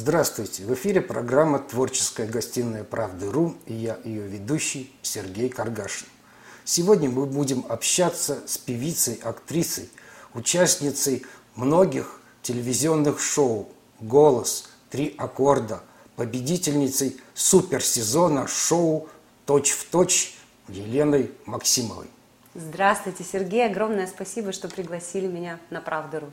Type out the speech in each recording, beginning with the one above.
Здравствуйте! В эфире программа «Творческая гостиная Правды.ру» и я, ее ведущий Сергей Каргашин. Сегодня мы будем общаться с певицей, актрисой, участницей многих телевизионных шоу «Голос», «Три аккорда», победительницей суперсезона шоу «Точь в точь» Еленой Максимовой. Здравствуйте, Сергей. Огромное спасибо, что пригласили меня на Правду.ру.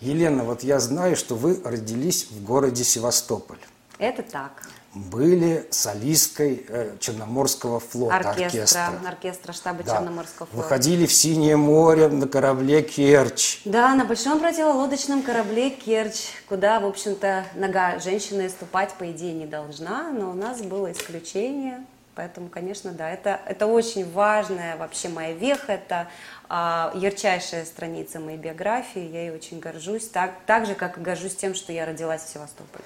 Елена, вот я знаю, что вы родились в городе Севастополь. Это так. Были солисткой э, Черноморского флота, оркестра. Оркестра, оркестра штаба да. Черноморского флота. Выходили в Синее море на корабле «Керчь». Да, на большом противолодочном корабле «Керчь», куда, в общем-то, нога женщины ступать, по идее, не должна, но у нас было исключение – Поэтому, конечно, да, это, это очень важная вообще моя веха, это а, ярчайшая страница моей биографии, я ей очень горжусь, так, так же, как и горжусь тем, что я родилась в Севастополе.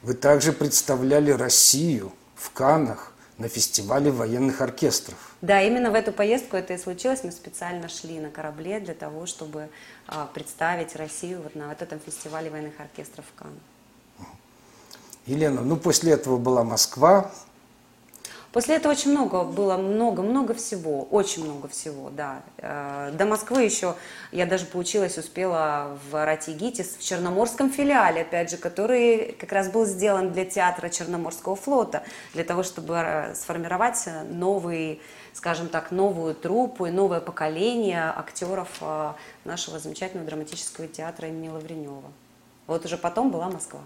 Вы также представляли Россию в Каннах на фестивале военных оркестров. Да, именно в эту поездку это и случилось. Мы специально шли на корабле для того, чтобы а, представить Россию вот на вот этом фестивале военных оркестров в Каннах. Елена, ну после этого была Москва, После этого очень много было, много-много всего, очень много всего, да. Э, до Москвы еще я даже поучилась, успела в Ратигитис, в Черноморском филиале, опять же, который как раз был сделан для театра Черноморского флота, для того, чтобы э, сформировать новый, скажем так, новую труппу и новое поколение актеров э, нашего замечательного драматического театра имени Лавренева. Вот уже потом была Москва.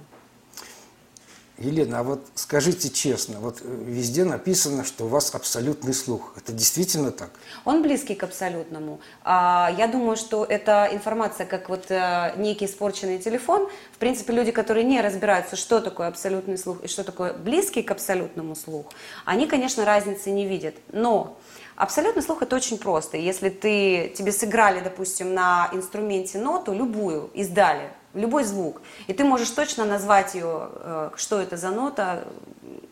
Елена, а вот скажите честно, вот э, везде написано, что у вас абсолютный слух. Это действительно так? Он близкий к абсолютному. А, я думаю, что эта информация, как вот э, некий испорченный телефон, в принципе, люди, которые не разбираются, что такое абсолютный слух и что такое близкий к абсолютному слух, они, конечно, разницы не видят. Но Абсолютный слух это очень просто. Если ты, тебе сыграли, допустим, на инструменте ноту, любую, издали, любой звук. И ты можешь точно назвать ее, э, что это за нота,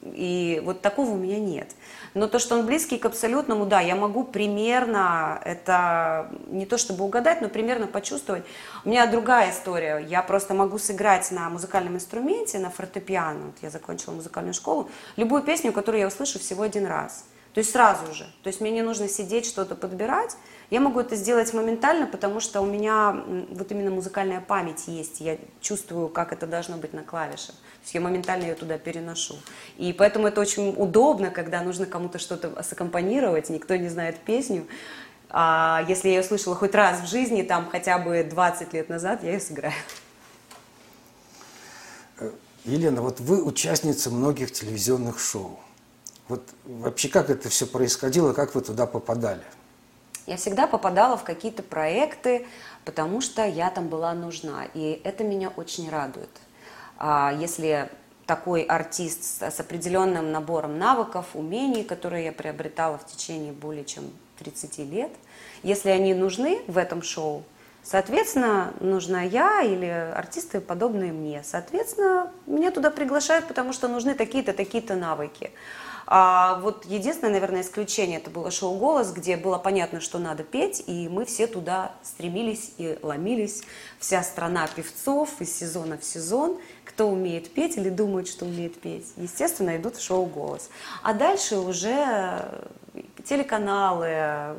и вот такого у меня нет. Но то, что он близкий к абсолютному, да, я могу примерно, это не то чтобы угадать, но примерно почувствовать. У меня другая история. Я просто могу сыграть на музыкальном инструменте, на фортепиано. Вот я закончила музыкальную школу. Любую песню, которую я услышу всего один раз. То есть сразу же. То есть мне не нужно сидеть, что-то подбирать. Я могу это сделать моментально, потому что у меня вот именно музыкальная память есть. Я чувствую, как это должно быть на клавишах. То есть я моментально ее туда переношу. И поэтому это очень удобно, когда нужно кому-то что-то саккомпанировать, никто не знает песню. А если я ее слышала хоть раз в жизни, там хотя бы 20 лет назад, я ее сыграю. Э, Елена, вот вы участница многих телевизионных шоу. Вот вообще как это все происходило, как вы туда попадали? Я всегда попадала в какие-то проекты, потому что я там была нужна. И это меня очень радует. А если такой артист с определенным набором навыков, умений, которые я приобретала в течение более чем 30 лет, если они нужны в этом шоу, Соответственно, нужна я или артисты, подобные мне. Соответственно, меня туда приглашают, потому что нужны такие-то, такие-то навыки. А вот единственное, наверное, исключение это было шоу «Голос», где было понятно, что надо петь, и мы все туда стремились и ломились. Вся страна певцов из сезона в сезон, кто умеет петь или думает, что умеет петь, естественно, идут в шоу «Голос». А дальше уже телеканалы,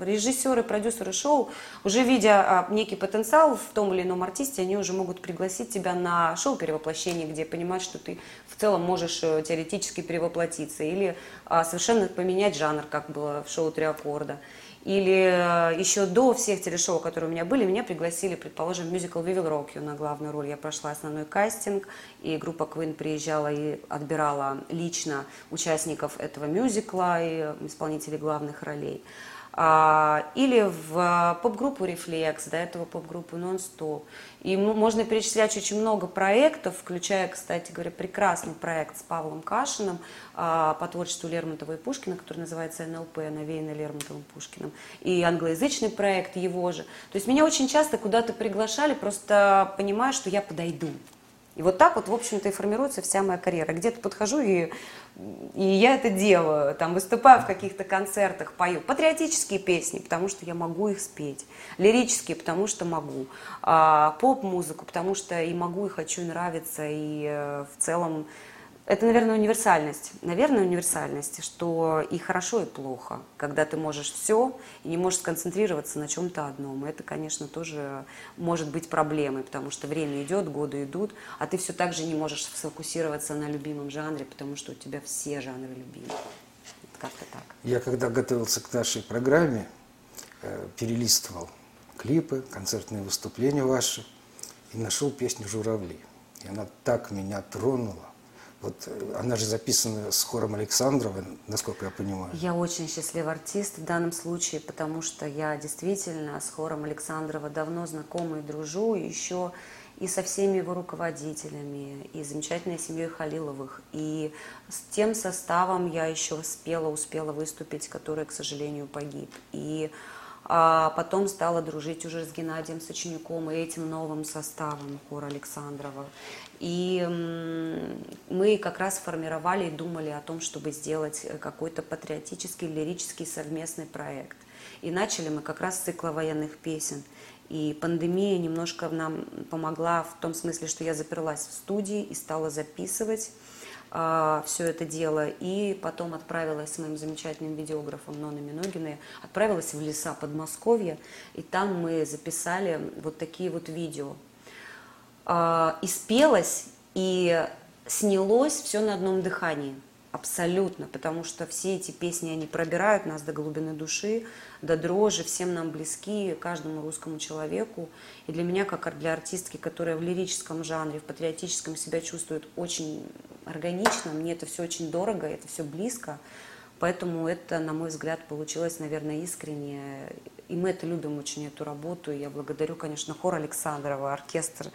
режиссеры, продюсеры шоу, уже видя а, некий потенциал в том или ином артисте, они уже могут пригласить тебя на шоу перевоплощения, где понимают, что ты в целом можешь э, теоретически перевоплотиться или а, совершенно поменять жанр, как было в шоу «Три аккорда». Или э, еще до всех телешоу, которые у меня были, меня пригласили, предположим, в мюзикл «We Will Rock You» на главную роль. Я прошла основной кастинг, и группа Queen приезжала и отбирала лично участников этого мюзикла и исполнителей главных ролей. А, или в поп-группу «Рефлекс», до этого поп-группу «Нон-стоп». И можно перечислять очень много проектов, включая, кстати говоря, прекрасный проект с Павлом Кашиным а, по творчеству Лермонтова и Пушкина, который называется НЛП, навеянный Лермонтовым Пушкиным, и англоязычный проект его же. То есть меня очень часто куда-то приглашали, просто понимая, что я подойду. И вот так вот, в общем-то, и формируется вся моя карьера. Где-то подхожу и, и я это делаю, там выступаю в каких-то концертах, пою патриотические песни, потому что я могу их спеть, лирические, потому что могу, а, поп-музыку, потому что и могу, и хочу, и нравится, и э, в целом это, наверное, универсальность. Наверное, универсальность, что и хорошо, и плохо, когда ты можешь все и не можешь сконцентрироваться на чем-то одном. Это, конечно, тоже может быть проблемой, потому что время идет, годы идут, а ты все так же не можешь сфокусироваться на любимом жанре, потому что у тебя все жанры любимы. Как-то так. Я когда готовился к нашей программе, э, перелистывал клипы, концертные выступления ваши и нашел песню «Журавли». И она так меня тронула вот э, она же записана с хором Александрова, насколько я понимаю. Я очень счастливый артист в данном случае, потому что я действительно с хором Александрова давно знакома и дружу, и еще и со всеми его руководителями, и замечательной семьей Халиловых, и с тем составом я еще успела, успела выступить, который, к сожалению, погиб. И а потом стала дружить уже с Геннадием Сочиняком и этим новым составом хора Александрова. И мы как раз формировали и думали о том, чтобы сделать какой-то патриотический, лирический совместный проект. И начали мы как раз с цикла военных песен. И пандемия немножко нам помогла в том смысле, что я заперлась в студии и стала записывать а, все это дело. И потом отправилась с моим замечательным видеографом Ноной Миногиной, отправилась в леса Подмосковья, и там мы записали вот такие вот видео. А, и спелось, и снялось все на одном дыхании. Абсолютно, потому что все эти песни, они пробирают нас до глубины души, до дрожи, всем нам близки, каждому русскому человеку. И для меня, как для артистки, которая в лирическом жанре, в патриотическом себя чувствует очень органично, мне это все очень дорого, это все близко. Поэтому это, на мой взгляд, получилось, наверное, искренне. И мы это любим очень, эту работу. И я благодарю, конечно, хор Александрова, оркестр,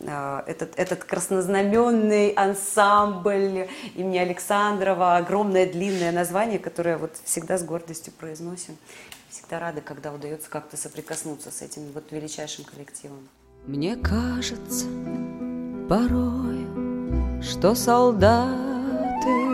э, этот, этот краснознаменный ансамбль имени Александрова, огромное длинное название, которое вот всегда с гордостью произносим. Всегда рады, когда удается как-то соприкоснуться с этим вот величайшим коллективом. Мне кажется, порой, что солдаты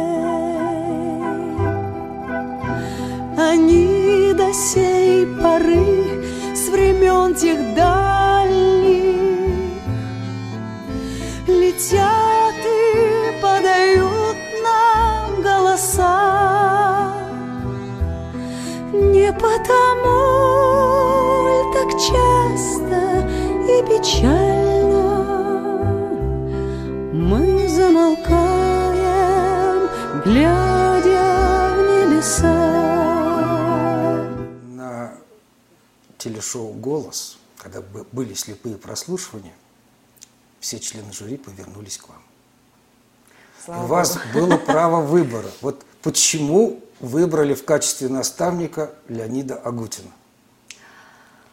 печально Мы замолкаем, глядя в небеса телешоу «Голос», когда были слепые прослушивания, все члены жюри повернулись к вам. Слава У вас было право выбора. Вот почему выбрали в качестве наставника Леонида Агутина?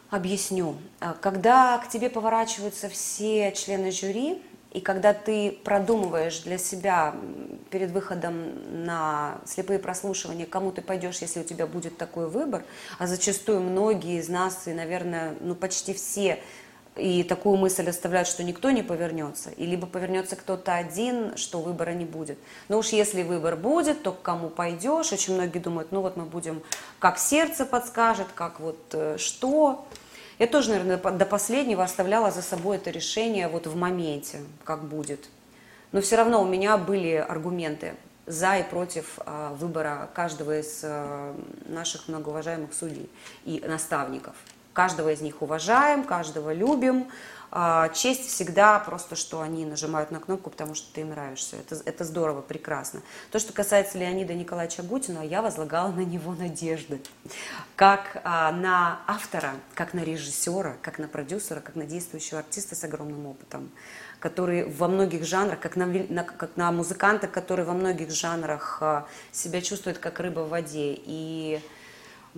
Объясню. Когда к тебе поворачиваются все члены жюри, и когда ты продумываешь для себя перед выходом на слепые прослушивания, кому ты пойдешь, если у тебя будет такой выбор, а зачастую многие из нас, и, наверное, ну почти все, и такую мысль оставляют, что никто не повернется, и либо повернется кто-то один, что выбора не будет. Но уж если выбор будет, то к кому пойдешь? Очень многие думают, ну вот мы будем, как сердце подскажет, как вот э, что. Я тоже, наверное, до последнего оставляла за собой это решение вот в моменте, как будет. Но все равно у меня были аргументы за и против а, выбора каждого из а, наших многоуважаемых судей и наставников. Каждого из них уважаем, каждого любим, честь всегда просто, что они нажимают на кнопку, потому что ты им нравишься. Это, это здорово, прекрасно. То, что касается Леонида Николаевича Гутина, я возлагала на него надежды. Как а, на автора, как на режиссера, как на продюсера, как на действующего артиста с огромным опытом, который во многих жанрах, как на, на, как на музыканта, который во многих жанрах а, себя чувствует как рыба в воде. И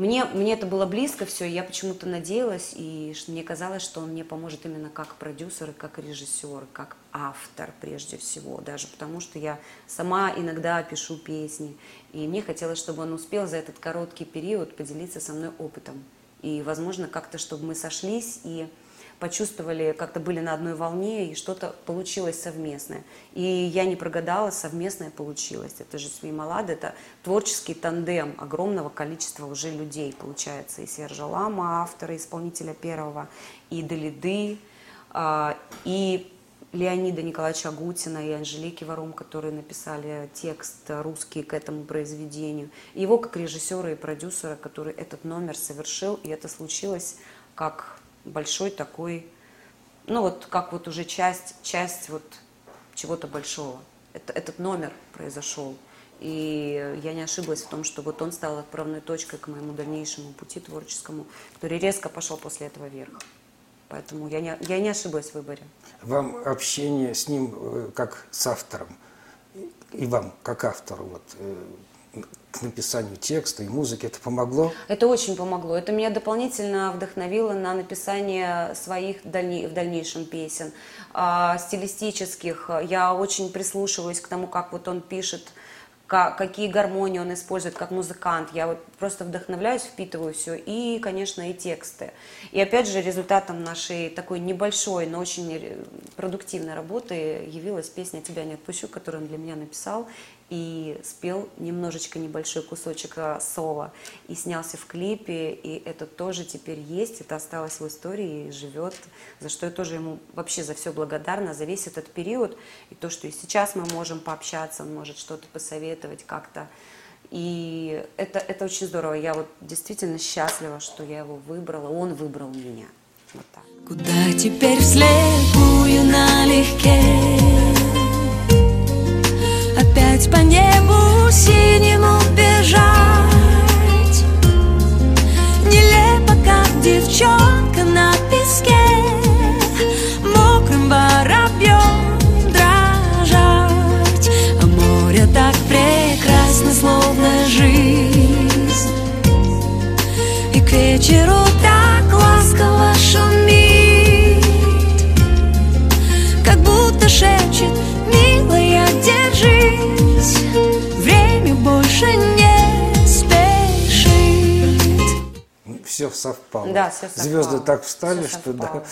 мне, мне это было близко все, я почему-то надеялась, и мне казалось, что он мне поможет именно как продюсер, и как режиссер, как автор прежде всего, даже потому что я сама иногда пишу песни, и мне хотелось, чтобы он успел за этот короткий период поделиться со мной опытом. И, возможно, как-то, чтобы мы сошлись и почувствовали, как-то были на одной волне, и что-то получилось совместное. И я не прогадала, совместное получилось. Это же Свималад, это творческий тандем огромного количества уже людей, получается. И Сержа Лама, автора, исполнителя первого, и Далиды, а, и Леонида Николаевича Агутина и Анжелики Варум, которые написали текст русский к этому произведению. Его как режиссера и продюсера, который этот номер совершил, и это случилось как большой такой, ну вот как вот уже часть, часть вот чего-то большого. Это, этот номер произошел. И я не ошиблась в том, что вот он стал отправной точкой к моему дальнейшему пути творческому, который резко пошел после этого вверх. Поэтому я не, я не ошиблась в выборе. Вам общение с ним э, как с автором и вам как автору вот, э, к написанию текста и музыки. Это помогло? Это очень помогло. Это меня дополнительно вдохновило на написание своих дальней, в дальнейшем песен, а, стилистических. Я очень прислушиваюсь к тому, как вот он пишет какие гармонии он использует как музыкант. Я вот просто вдохновляюсь, впитываю все. И, конечно, и тексты. И опять же, результатом нашей такой небольшой, но очень продуктивной работы явилась песня «Тебя не отпущу», которую он для меня написал и спел немножечко небольшой кусочек э, соло и снялся в клипе, и это тоже теперь есть, это осталось в истории и живет, за что я тоже ему вообще за все благодарна, за весь этот период, и то, что и сейчас мы можем пообщаться, он может что-то посоветовать как-то, и это, это очень здорово, я вот действительно счастлива, что я его выбрала, он выбрал меня. Вот так. Куда теперь вслепую налегке? По небу синему бежать. Нелепо, как девчонка на песке Мокрым воробьем дрожать. А море так прекрасно, словно жизнь. И к вечеру Все совпало. Да, все совпало. Звезды так встали, Все что да. совпало.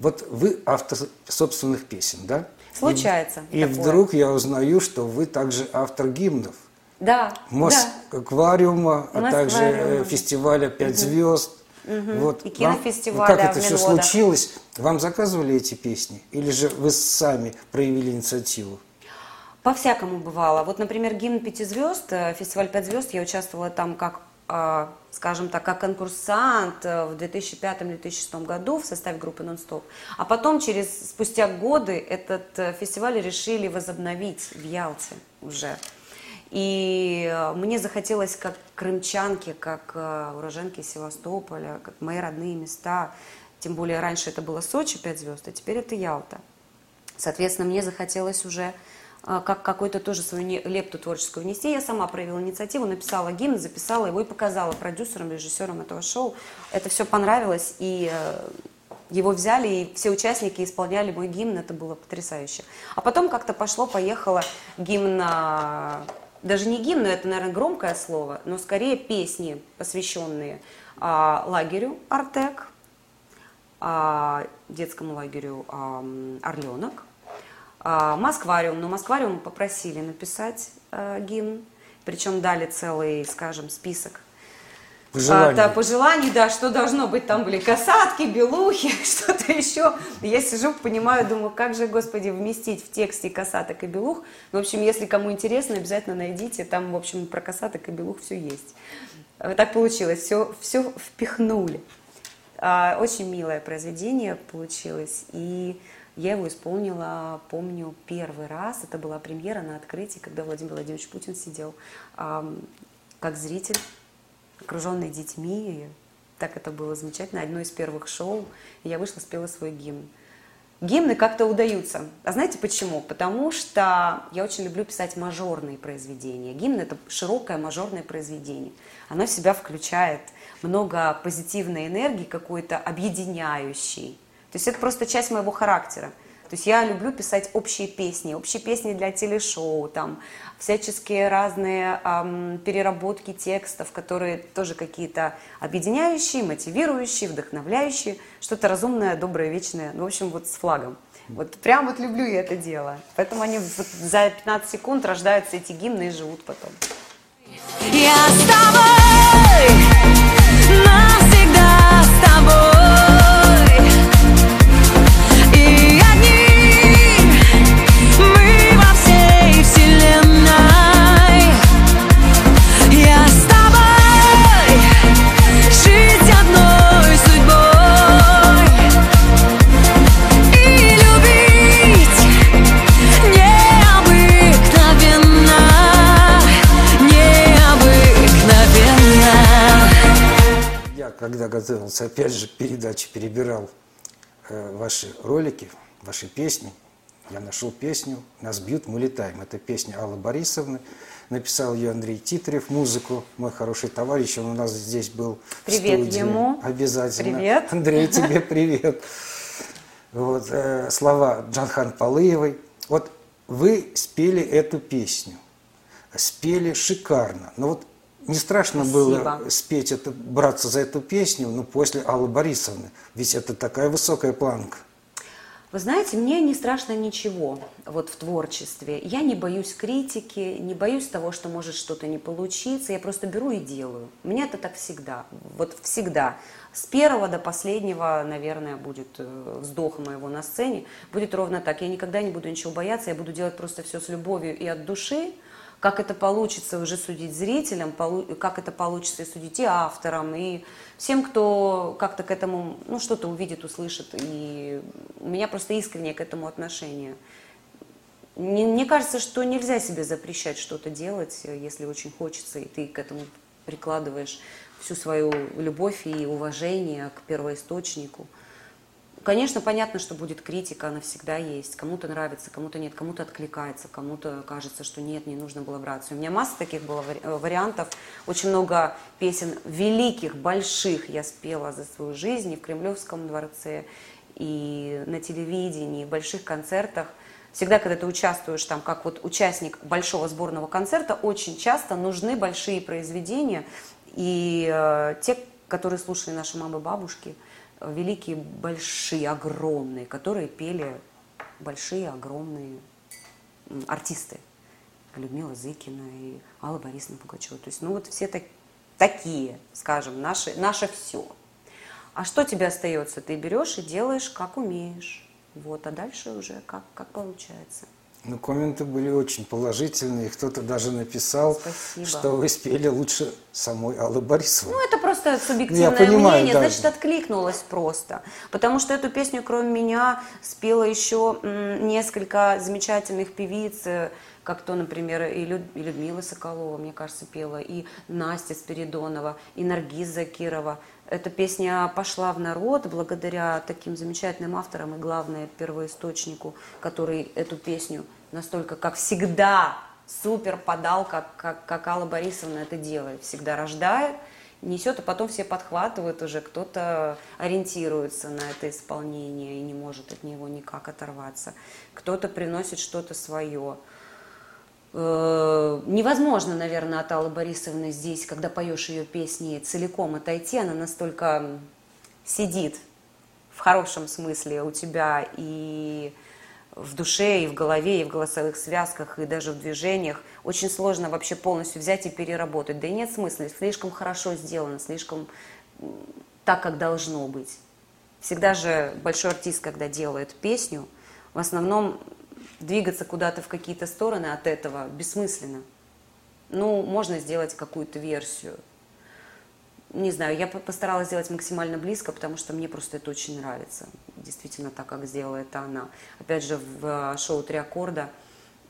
Вот вы автор собственных песен, да? Случается И, и вдруг я узнаю, что вы также автор гимнов. Да, Мост да. аквариума, а также э, Москвариума. фестиваля «Пять звезд». Вот И вам- кинофестиваля Как это все случилось? Вам заказывали эти песни? Или же вы сами проявили инициативу? По-всякому бывало. Вот, например, гимн «Пяти звезд», э, фестиваль «Пять звезд», я участвовала там как, скажем так, как конкурсант э, в 2005-2006 году в составе группы «Нон-стоп». А потом, через, спустя годы, этот э, фестиваль решили возобновить в Ялте уже. И э, мне захотелось, как крымчанке, как э, уроженке Севастополя, как мои родные места, тем более раньше это было Сочи, пять звезд, а теперь это Ялта. Соответственно, мне захотелось уже э, как какой-то тоже свою лепту творческую внести. Я сама проявила инициативу, написала гимн, записала его и показала продюсерам, режиссерам этого шоу. Это все понравилось, и э, его взяли, и все участники исполняли мой гимн, это было потрясающе. А потом как-то пошло-поехало гимн, а, даже не гимн, но это, наверное, громкое слово, но скорее песни, посвященные а, лагерю «Артек», а, детскому лагерю а, «Орленок», а, «Москвариум». Но «Москвариум» попросили написать а, гимн, причем дали целый, скажем, список Пожелания. а, да, пожеланий, да, что должно быть, там были касатки, белухи, что-то еще. Я сижу, понимаю, думаю, как же, господи, вместить в тексте касаток и белух. В общем, если кому интересно, обязательно найдите, там, в общем, про касаток и белух все есть. Вот Так получилось, все, все впихнули. А, Очень милое произведение получилось, и я его исполнила, помню, первый раз. Это была премьера на открытии, когда Владимир Владимирович Путин сидел как зритель окруженный детьми. Так это было замечательно. Одно из первых шоу. Я вышла, спела свой гимн. гимны как-то удаются. А знаете почему? Потому что я очень люблю писать мажорные произведения. Гимн – это широкое мажорное произведение. Оно в себя включает много позитивной энергии какой-то объединяющей. То есть это просто часть моего характера. То есть я люблю писать общие песни, общие песни для телешоу, там всяческие разные эм, переработки текстов, которые тоже какие-то объединяющие, мотивирующие, вдохновляющие, что-то разумное, доброе, вечное, ну, в общем, вот с флагом. Вот прям вот люблю я это дело. Поэтому они вот за 15 секунд рождаются эти гимны и живут потом. Я с тобой, готовился, опять же, к передаче, перебирал э, ваши ролики, ваши песни, я нашел песню «Нас бьют, мы летаем». Это песня Аллы Борисовны. Написал ее Андрей Титарев, музыку. Мой хороший товарищ, он у нас здесь был Привет в студии. ему. Обязательно. Привет. Андрей, тебе привет. Вот, э, слова Джанхан Палыевой. Вот вы спели эту песню. Спели шикарно. Но вот не страшно было Спасибо. спеть это, браться за эту песню, но после Аллы Борисовны. Ведь это такая высокая планка. Вы знаете, мне не страшно ничего вот в творчестве. Я не боюсь критики, не боюсь того, что может что-то не получиться. Я просто беру и делаю. У меня это так всегда. Вот всегда. С первого до последнего, наверное, будет э, вздоха моего на сцене. Будет ровно так. Я никогда не буду ничего бояться. Я буду делать просто все с любовью и от души. Как это получится уже судить зрителям, как это получится и судить и авторам, и всем, кто как-то к этому, ну, что-то увидит, услышит. И у меня просто искреннее к этому отношение. Не- Мне кажется, что нельзя себе запрещать что-то делать, если очень хочется, и ты к этому прикладываешь всю свою любовь и уважение к первоисточнику. Конечно, понятно, что будет критика, она всегда есть. Кому-то нравится, кому-то нет, кому-то откликается, кому-то кажется, что нет, не нужно было браться. У меня масса таких было э, вариантов. Очень много песен великих, больших я спела за свою жизнь и в Кремлевском дворце, и на телевидении, и в больших концертах. Всегда, когда ты участвуешь там как вот участник большого сборного концерта, очень часто нужны большие произведения. И э, те, которые слушали наши мамы, бабушки, э, великие, большие, огромные, которые пели большие, огромные артисты. Людмила Зыкина и Алла Борисовна Пугачева. То есть, ну вот все так- такие, скажем, наши, наше все. А что тебе остается? Ты берешь и делаешь, как умеешь. Вот, а дальше уже как, как получается. Ну, комменты были очень положительные. Кто-то даже написал, Спасибо. что вы спели лучше самой Аллы Борисовны. Ну, это просто субъективное Я понимаю, мнение, да. значит, откликнулось просто. Потому что эту песню, кроме меня, спела еще несколько замечательных певиц, э, как то, например, и, Лю- и Людмила Соколова, мне кажется, пела, и Настя Спиридонова, и Наргиз Закирова. Эта песня пошла в народ благодаря таким замечательным авторам и, главное, первоисточнику, который эту песню настолько, как всегда, супер подал, как, как, как Алла Борисовна это делает. Всегда рождает, несет, а потом все подхватывают уже, кто-то ориентируется на это исполнение и не может от него никак оторваться. Кто-то приносит что-то свое. Э, Невозможно, наверное, от Аллы Борисовны здесь, когда поешь ее песни, целиком отойти. Она настолько сидит в хорошем смысле у тебя и в душе, и в голове, и в голосовых связках, и даже в движениях. Очень сложно вообще полностью взять и переработать. Да и нет смысла, слишком хорошо сделано, слишком так, как должно быть. Всегда же большой артист, когда делает песню, в основном двигаться куда-то в какие-то стороны от этого бессмысленно. Ну, можно сделать какую-то версию. Не знаю, я по- постаралась сделать максимально близко, потому что мне просто это очень нравится. Действительно так, как сделала это она. Опять же, в э, шоу «Три аккорда»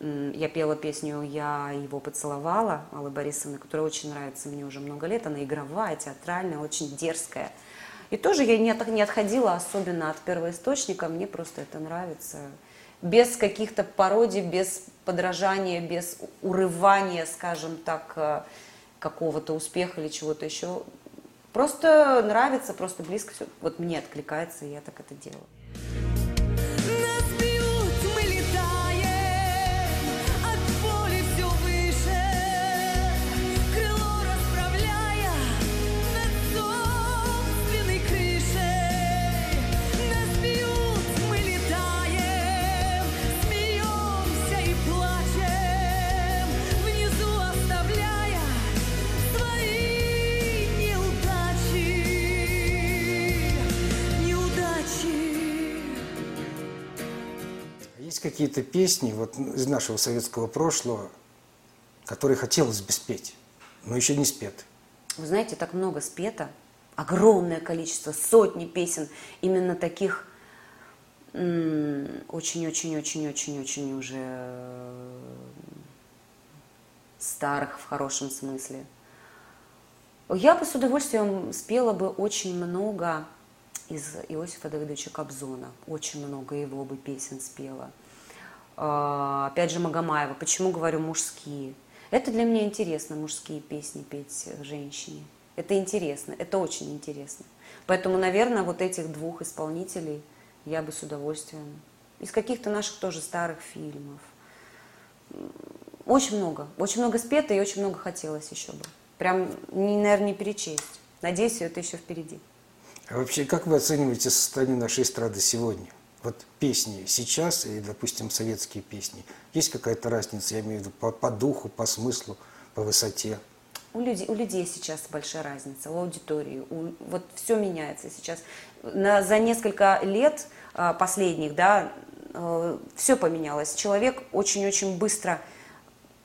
я пела песню «Я его поцеловала» Аллы Борисовны, которая очень нравится мне уже много лет. Она игровая, театральная, очень дерзкая. И тоже я не, не отходила особенно от первоисточника, мне просто это нравится. Без каких-то пародий, без подражания, без урывания, скажем так, э, какого-то успеха или чего-то еще. Просто нравится, просто близко все. Вот мне откликается, и я так это делаю. Есть какие-то песни вот из нашего советского прошлого, которые хотелось бы спеть, но еще не спеты. Вы знаете, так много спето, огромное количество, сотни песен, именно таких очень-очень-очень-очень-очень уже э, старых в хорошем смысле. Я бы с удовольствием спела бы очень много из Иосифа Давидовича Кобзона. Очень много его бы песен спела. А, Опять же, Магомаева. Почему говорю мужские? Это для меня интересно, мужские песни петь женщине. Это интересно, это очень интересно. Поэтому, наверное, вот этих двух исполнителей я бы с удовольствием. Из каких-то наших тоже старых фильмов. Очень много. Очень много спето и очень много хотелось еще бы. Прям, наверное, не перечесть. Надеюсь, это еще впереди. А вообще, как вы оцениваете состояние нашей эстрады сегодня? Вот песни сейчас и, допустим, советские песни. Есть какая-то разница, я имею в виду, по, по духу, по смыслу, по высоте? У людей, у людей сейчас большая разница, у аудитории. у- вот все меняется сейчас. На, за несколько лет а, последних, да, все поменялось. Человек очень-очень быстро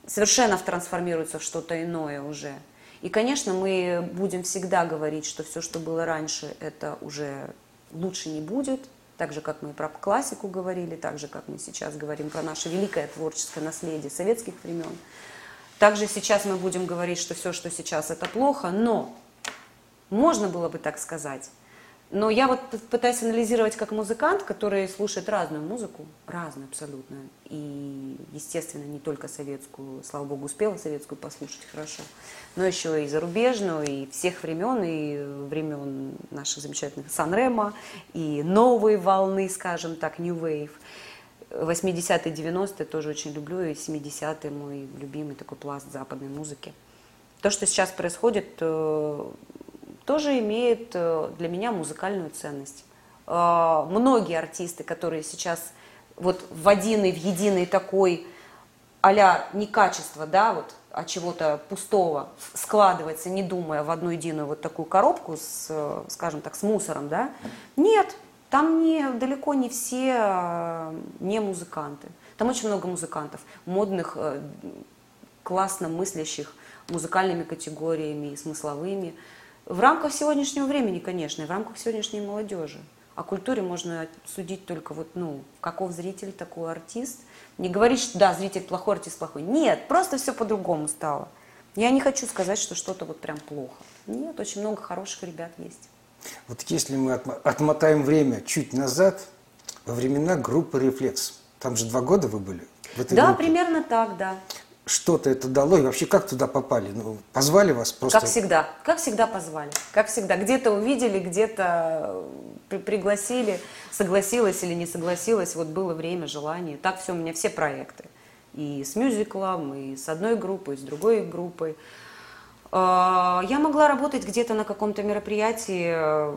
совершенно трансформируется в что-то иное уже. И, конечно, мы будем всегда говорить, что все, что было раньше, это уже лучше не будет. Так же, как мы и про классику говорили, так же, как мы сейчас говорим про наше великое творческое наследие советских времен. Также сейчас мы будем говорить, что все, что сейчас, это плохо, но можно было бы так сказать. Но я вот пытаюсь анализировать как музыкант, который слушает разную музыку, разную абсолютно. И, естественно, не только советскую, слава богу, успела советскую послушать хорошо, но еще и зарубежную, и всех времен, и времен наших замечательных Санрема, и новой волны, скажем так, New Wave. 80-е, 90-е тоже очень люблю, и 70-е мой любимый такой пласт западной музыки. То, что сейчас происходит, э, тоже имеет э, для меня музыкальную ценность. Э, Многие артисты, которые сейчас вот в один и в единый такой а-ля не качество, да, вот, а чего-то пустого складывается, не думая в одну единую вот такую коробку с, э, скажем так, с мусором, да, нет, там не, далеко не все э, не музыканты. Там очень много музыкантов, модных, классно мыслящих музыкальными категориями и смысловыми. В рамках сегодняшнего времени, конечно, и в рамках сегодняшней молодежи. О культуре можно судить только вот, ну, каков зритель, такой артист. Не говорить, что да, зритель плохой, артист плохой. Нет, просто все по-другому стало. Я не хочу сказать, что что-то вот прям плохо. Нет, очень много хороших ребят есть. Вот если мы отмо- отмотаем время чуть назад, во времена группы «Рефлекс», там же два года вы были в этой да, группе. примерно так, да. Что-то это дало, и вообще как туда попали? Ну, позвали вас просто? Как всегда, как всегда позвали, как всегда. Где-то увидели, где-то при- пригласили, согласилась или не согласилась, вот было время, желание. Так все, у меня все проекты. И с мюзиклом, и с одной группой, и с другой группой. А, Я могла работать где-то на каком-то мероприятии, э,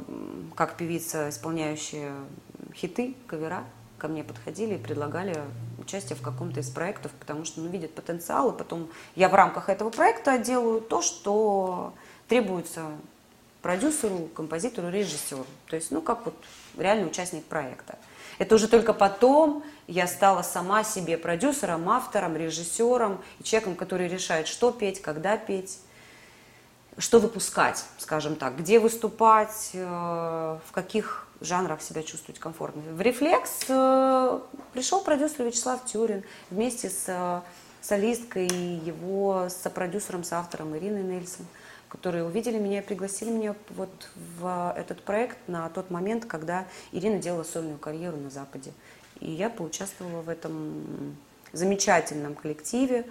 как певица, исполняющая хиты, кавера. Ко мне подходили и предлагали участие в каком-то из проектов, потому что ну, видят потенциал, и потом я в рамках этого проекта делаю то, что требуется продюсеру, композитору, режиссеру. То есть, ну, как вот реальный участник проекта. Это уже только потом я стала сама себе продюсером, автором, режиссером и человеком, который решает, что петь, когда петь, что выпускать, скажем так, где выступать, э, в каких жанрах себя чувствовать комфортно. В «Рефлекс» э, пришел продюсер Вячеслав Тюрин вместе с э, солисткой и его сопродюсером, с автором Ириной Нельсон. которые увидели меня и пригласили меня вот в этот проект на тот момент, когда Ирина делала сольную карьеру на Западе. И я поучаствовала в этом замечательном коллективе.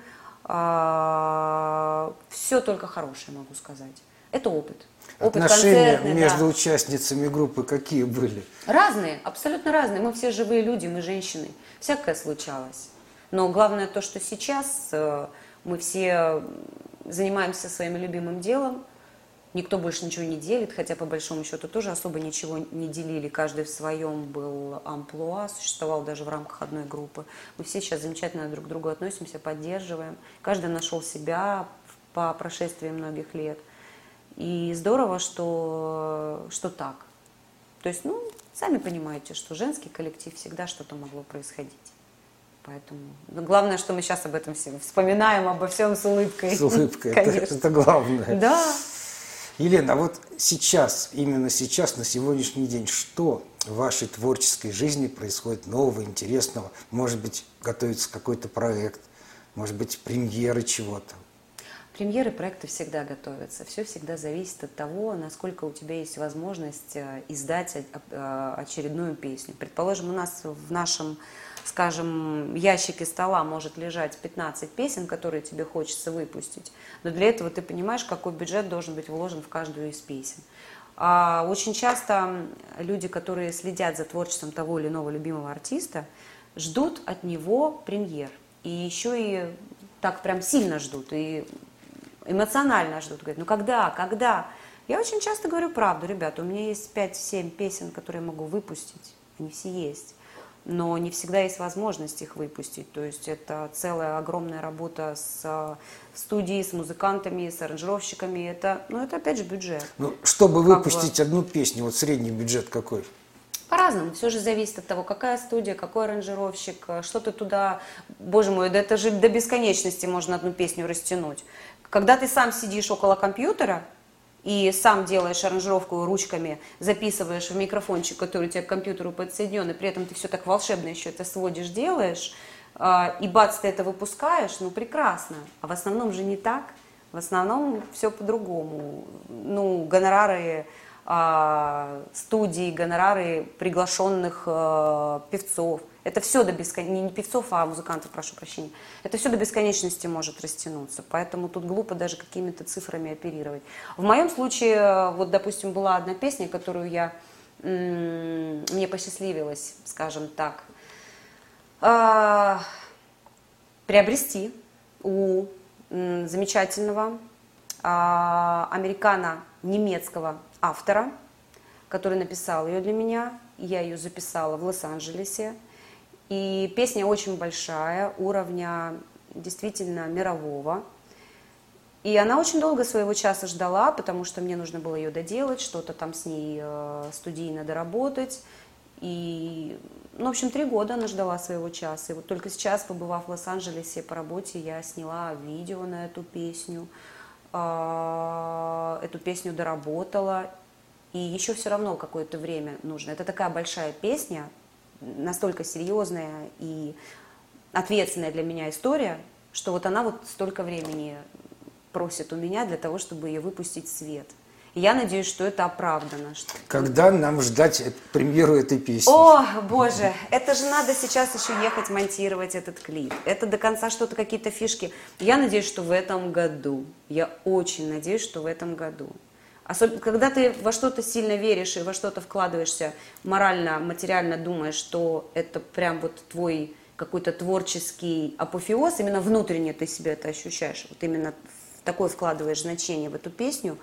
А, Все только хорошее, могу сказать. Это опыт. Опыт Отношения концертный, да. между участницами группы какие были? Разные, абсолютно разные. Мы все живые люди, мы женщины. Всякое случалось. Но главное то, что сейчас э, мы все занимаемся своим любимым делом. Никто больше ничего не делит, хотя по большому счету тоже особо ничего не делили. Каждый в своем был амплуа, существовал даже в рамках одной группы. Мы все сейчас замечательно друг к другу относимся, поддерживаем. Каждый нашел себя по прошествии многих лет. И здорово, что, что так. То есть, ну, сами понимаете, что женский коллектив всегда что-то могло происходить. Поэтому ну, главное, что мы сейчас об этом все вспоминаем, обо всем с улыбкой. С улыбкой, это, Конечно. это главное. Да. Елена, а вот сейчас, именно сейчас, на сегодняшний день, что в вашей творческой жизни происходит нового, интересного? Может быть, готовится какой-то проект, может быть, премьеры чего-то? Премьеры проекта всегда готовятся. Все всегда зависит от того, насколько у тебя есть возможность э, издать очередную песню. Предположим, у нас в нашем, скажем, ящике стола может лежать 15 песен, которые тебе хочется выпустить. Но для этого ты понимаешь, какой бюджет должен быть вложен в каждую из песен. А очень часто люди, которые следят за творчеством того или иного любимого артиста, ждут от него премьер. И еще и так прям сильно ждут. И эмоционально ждут. Говорят, ну когда, когда? Я очень часто говорю правду, ребята, у меня есть 5-7 песен, которые я могу выпустить, они все есть. Но не всегда есть возможность их выпустить. То есть это целая огромная работа с э, студией, с музыкантами, с аранжировщиками. Это, ну, это опять же бюджет. Ну, чтобы Как выпустить одну песню, вот средний бюджет какой? По-разному. Все же зависит от того, какая студия, какой аранжировщик, э, что ты туда... Боже мой, да это же до бесконечности можно одну песню растянуть. Когда ты сам сидишь около компьютера и сам делаешь аранжировку ручками, записываешь в микрофончик, который у тебя к компьютеру подсоединен, и при этом ты все так волшебно еще это сводишь, делаешь, э, и бац, ты это выпускаешь, ну прекрасно. А в основном же не так. В основном все по-другому. Ну, гонорары а, студий, гонорары приглашенных э, певцов. Это все до бесконечности, не певцов, а музыкантов, прошу прощения. Это все до бесконечности может растянуться. Поэтому тут глупо даже какими-то цифрами оперировать. В моем случае, вот, допустим, была одна песня, которую я, мне посчастливилось, скажем так, а, приобрести у замечательного а, американо-немецкого автора, который написал ее для меня. Я ее записала в Лос-Анджелесе. И песня очень большая, уровня действительно мирового. И она очень долго своего часа ждала, потому что мне нужно было ее доделать, что-то там с ней э, студийно доработать. И, ну, в общем, три года она ждала своего часа. И вот только сейчас, побывав в Лос-Анджелесе по работе, я сняла видео на эту песню, а, эту песню доработала. И еще все равно какое-то время нужно. Это такая большая песня, настолько серьезная и ответственная для меня история, что вот она вот столько времени просит у меня для того, чтобы ее выпустить в свет. И я надеюсь, что это оправдано. что- Когда нам ждать э- премьеру этой песни? О, боже, это же надо сейчас еще ехать монтировать этот клип. Это до конца что-то, какие-то фишки. Я надеюсь, что в этом году. Я очень надеюсь, что в этом году. Особенно, когда ты во что-то сильно веришь и во что-то вкладываешься морально, материально думаешь, что это прям вот твой какой-то творческий апофеоз, именно внутренне ты себе это ощущаешь, вот именно такое вкладываешь значение в эту песню,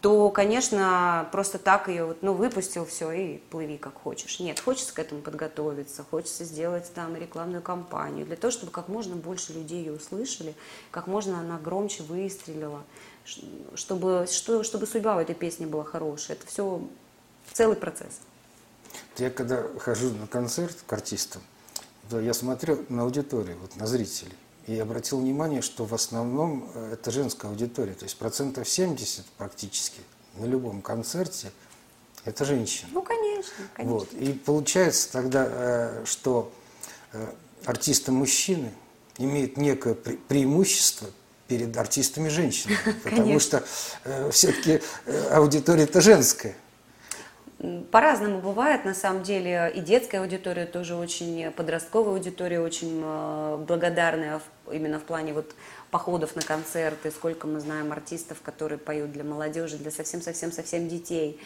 то, конечно, просто так ее вот, ну, выпустил, все, и плыви как хочешь. Нет, хочется к этому подготовиться, хочется сделать там рекламную кампанию, для того, чтобы как можно больше людей ее услышали, как можно она громче выстрелила, чтобы, что, чтобы судьба у этой песни была хорошая. Это все целый процесс. Я когда хожу на концерт к артистам, то я смотрел на аудиторию, вот на зрителей, и обратил внимание, что в основном э, это женская аудитория, то есть процентов 70 практически на любом концерте это женщины. Ну, конечно, конечно. Вот. И получается тогда, э, что э, артисты-мужчины имеют некое пре- преимущество перед артистами женщинами, потому что э, все-таки э, аудитория-то женская. По-разному бывает, на самом деле, и детская аудитория тоже очень, подростковая аудитория очень э, благодарная именно в плане вот походов на концерты, сколько мы знаем артистов, которые поют для молодежи, для совсем-совсем-совсем детей.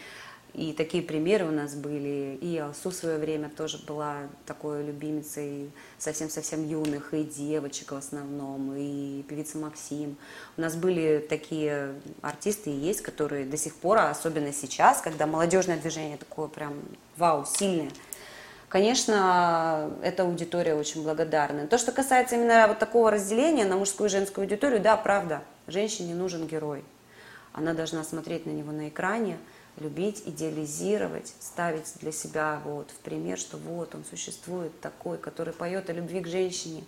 И такие примеры у нас были. И Алсу в свое время тоже была такой любимицей совсем-совсем юных, и девочек в основном, и певица Максим. У нас были такие артисты и есть, которые до сих пор, особенно сейчас, когда молодежное движение такое прям вау, сильное, Конечно, эта аудитория очень благодарна. То, что касается именно вот такого разделения на мужскую и женскую аудиторию, да, правда, женщине нужен герой. Она должна смотреть на него на экране, любить, идеализировать, ставить для себя вот в пример, что вот он существует такой, который поет о любви к женщине,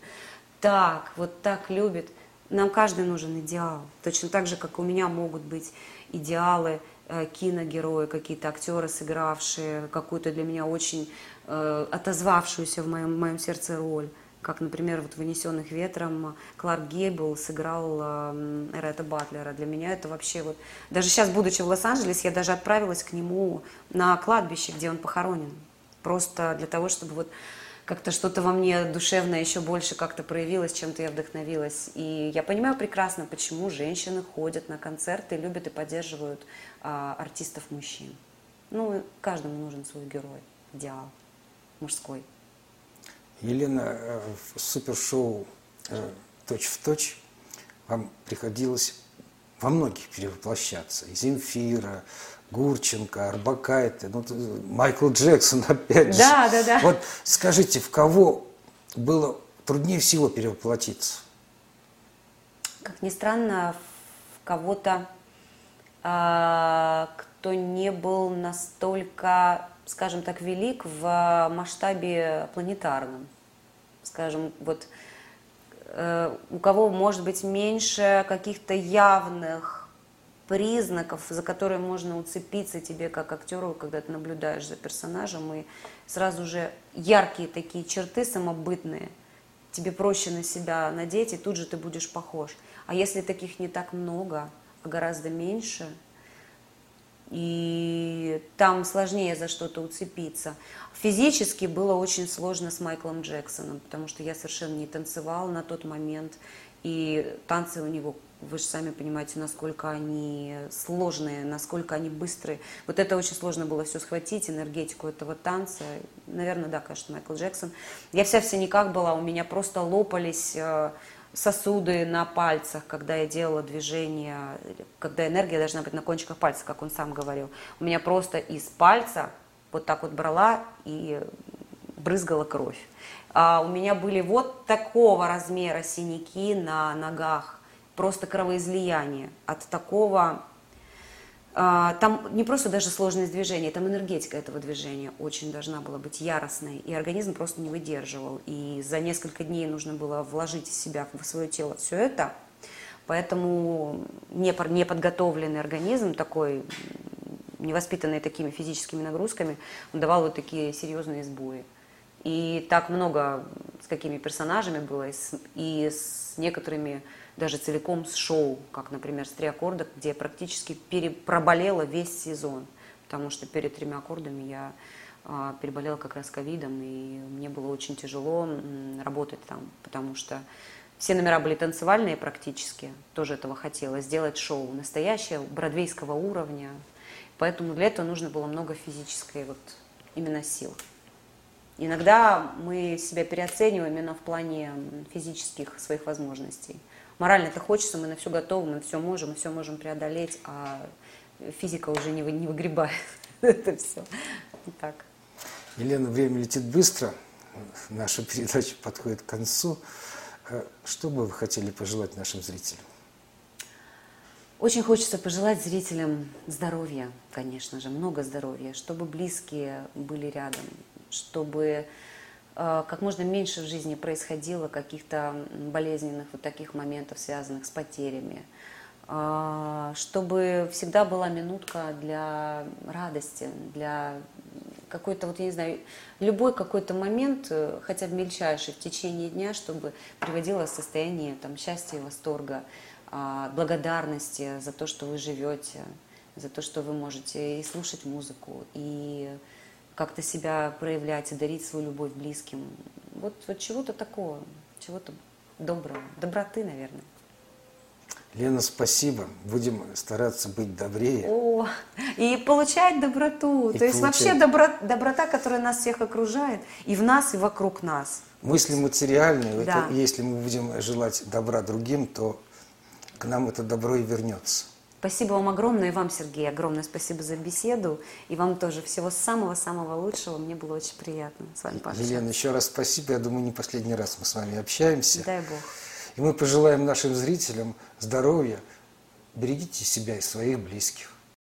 так, вот так любит. Нам каждый нужен идеал. Точно так же, как у меня могут быть идеалы э, киногерои, какие-то актеры, сыгравшие какую-то для меня очень э, отозвавшуюся в моем, в моем сердце роль как, например, вот «Вынесенных ветром» Кларк Гейбл сыграл э, Эретта Батлера. Для меня это вообще вот... Даже сейчас, будучи в Лос-Анджелесе, я даже отправилась к нему на кладбище, где он похоронен. Просто для того, чтобы вот как-то что-то во мне душевное еще больше как-то проявилось, чем-то я вдохновилась. И я понимаю прекрасно, почему женщины ходят на концерты, любят и поддерживают а, артистов мужчин. Ну, каждому нужен свой герой, идеал мужской. Елена, э, в супершоу э, «Точь в точь» вам приходилось во многих перевоплощаться. И Земфира, Гурченко, Арбакайте, ну, Майкл Джексон опять же. Да, да, да. Вот скажите, в кого было труднее всего перевоплотиться? Как ни странно, в кого-то, а, кто не был настолько скажем так, велик в масштабе планетарном. Скажем, вот э, у кого может быть меньше каких-то явных признаков, за которые можно уцепиться тебе как актеру, когда ты наблюдаешь за персонажем, и сразу же яркие такие черты самобытные, тебе проще на себя надеть, и тут же ты будешь похож. А если таких не так много, а гораздо меньше – и там сложнее за что-то уцепиться. Физически было очень сложно с Майклом Джексоном, потому что я совершенно не танцевала на тот момент, и танцы у него, вы же сами понимаете, насколько они сложные, насколько они быстрые. Вот это очень сложно было все схватить, энергетику этого танца. Наверное, да, конечно, Майкл Джексон. Я вся все никак была, у меня просто лопались э, сосуды на пальцах, когда я делала движение, когда энергия должна быть на кончиках пальцев, как он сам говорил. У меня просто из пальца вот так вот брала и брызгала кровь. А у меня были вот такого размера синяки на ногах, просто кровоизлияние от такого там не просто даже сложность движения, там энергетика этого движения очень должна была быть яростной, и организм просто не выдерживал. И за несколько дней нужно было вложить из себя в свое тело все это. Поэтому неподготовленный организм, такой невоспитанный такими физическими нагрузками, давал вот такие серьезные сбои. И так много с какими персонажами было, и с, и с некоторыми даже целиком с шоу, как, например, с «Три аккорда», где я практически перепроболела весь сезон, потому что перед тремя аккордами я а, переболела как раз ковидом, и мне было очень тяжело работать там, потому что все номера были танцевальные практически, тоже этого хотела, сделать шоу настоящее, бродвейского уровня, поэтому для этого нужно было много физической вот именно сил. Иногда мы себя переоцениваем именно в плане физических своих возможностей морально это хочется, мы на все готовы, мы все можем, мы все можем преодолеть, а физика уже не, не выгребает это все. Так. Елена, время летит быстро, наша передача подходит к концу. Э, что бы вы хотели пожелать нашим зрителям? Очень хочется пожелать зрителям здоровья, конечно же, много здоровья, чтобы близкие были рядом, чтобы как можно меньше в жизни происходило каких-то болезненных вот таких моментов, связанных с потерями, э, чтобы всегда была минутка для радости, для какой-то, вот я не знаю, любой какой-то момент, э, хотя бы мельчайший в течение дня, чтобы приводило в состояние там, счастья и восторга. а, благодарности за то, что вы живете, за то, что вы можете и слушать музыку, и как-то себя проявлять, и дарить свою любовь близким. Вот, вот чего-то такого, чего-то доброго, доброты, наверное. Лена, спасибо. Будем стараться быть добрее. О, и получать доброту. И То есть получать. вообще добро- доброта, которая нас всех окружает, и в нас, и вокруг нас. Мысли материальные. Да. Это, если мы будем желать добра другим, то к нам это добро и вернется. Спасибо вам огромное, и вам, Сергей, огромное спасибо за беседу. И вам тоже всего самого-самого лучшего. Мне было очень приятно с вами пообщаться. Елена, еще раз спасибо. Я думаю, не последний раз мы с вами общаемся. Дай Бог. И мы пожелаем нашим зрителям здоровья. Берегите себя и своих близких.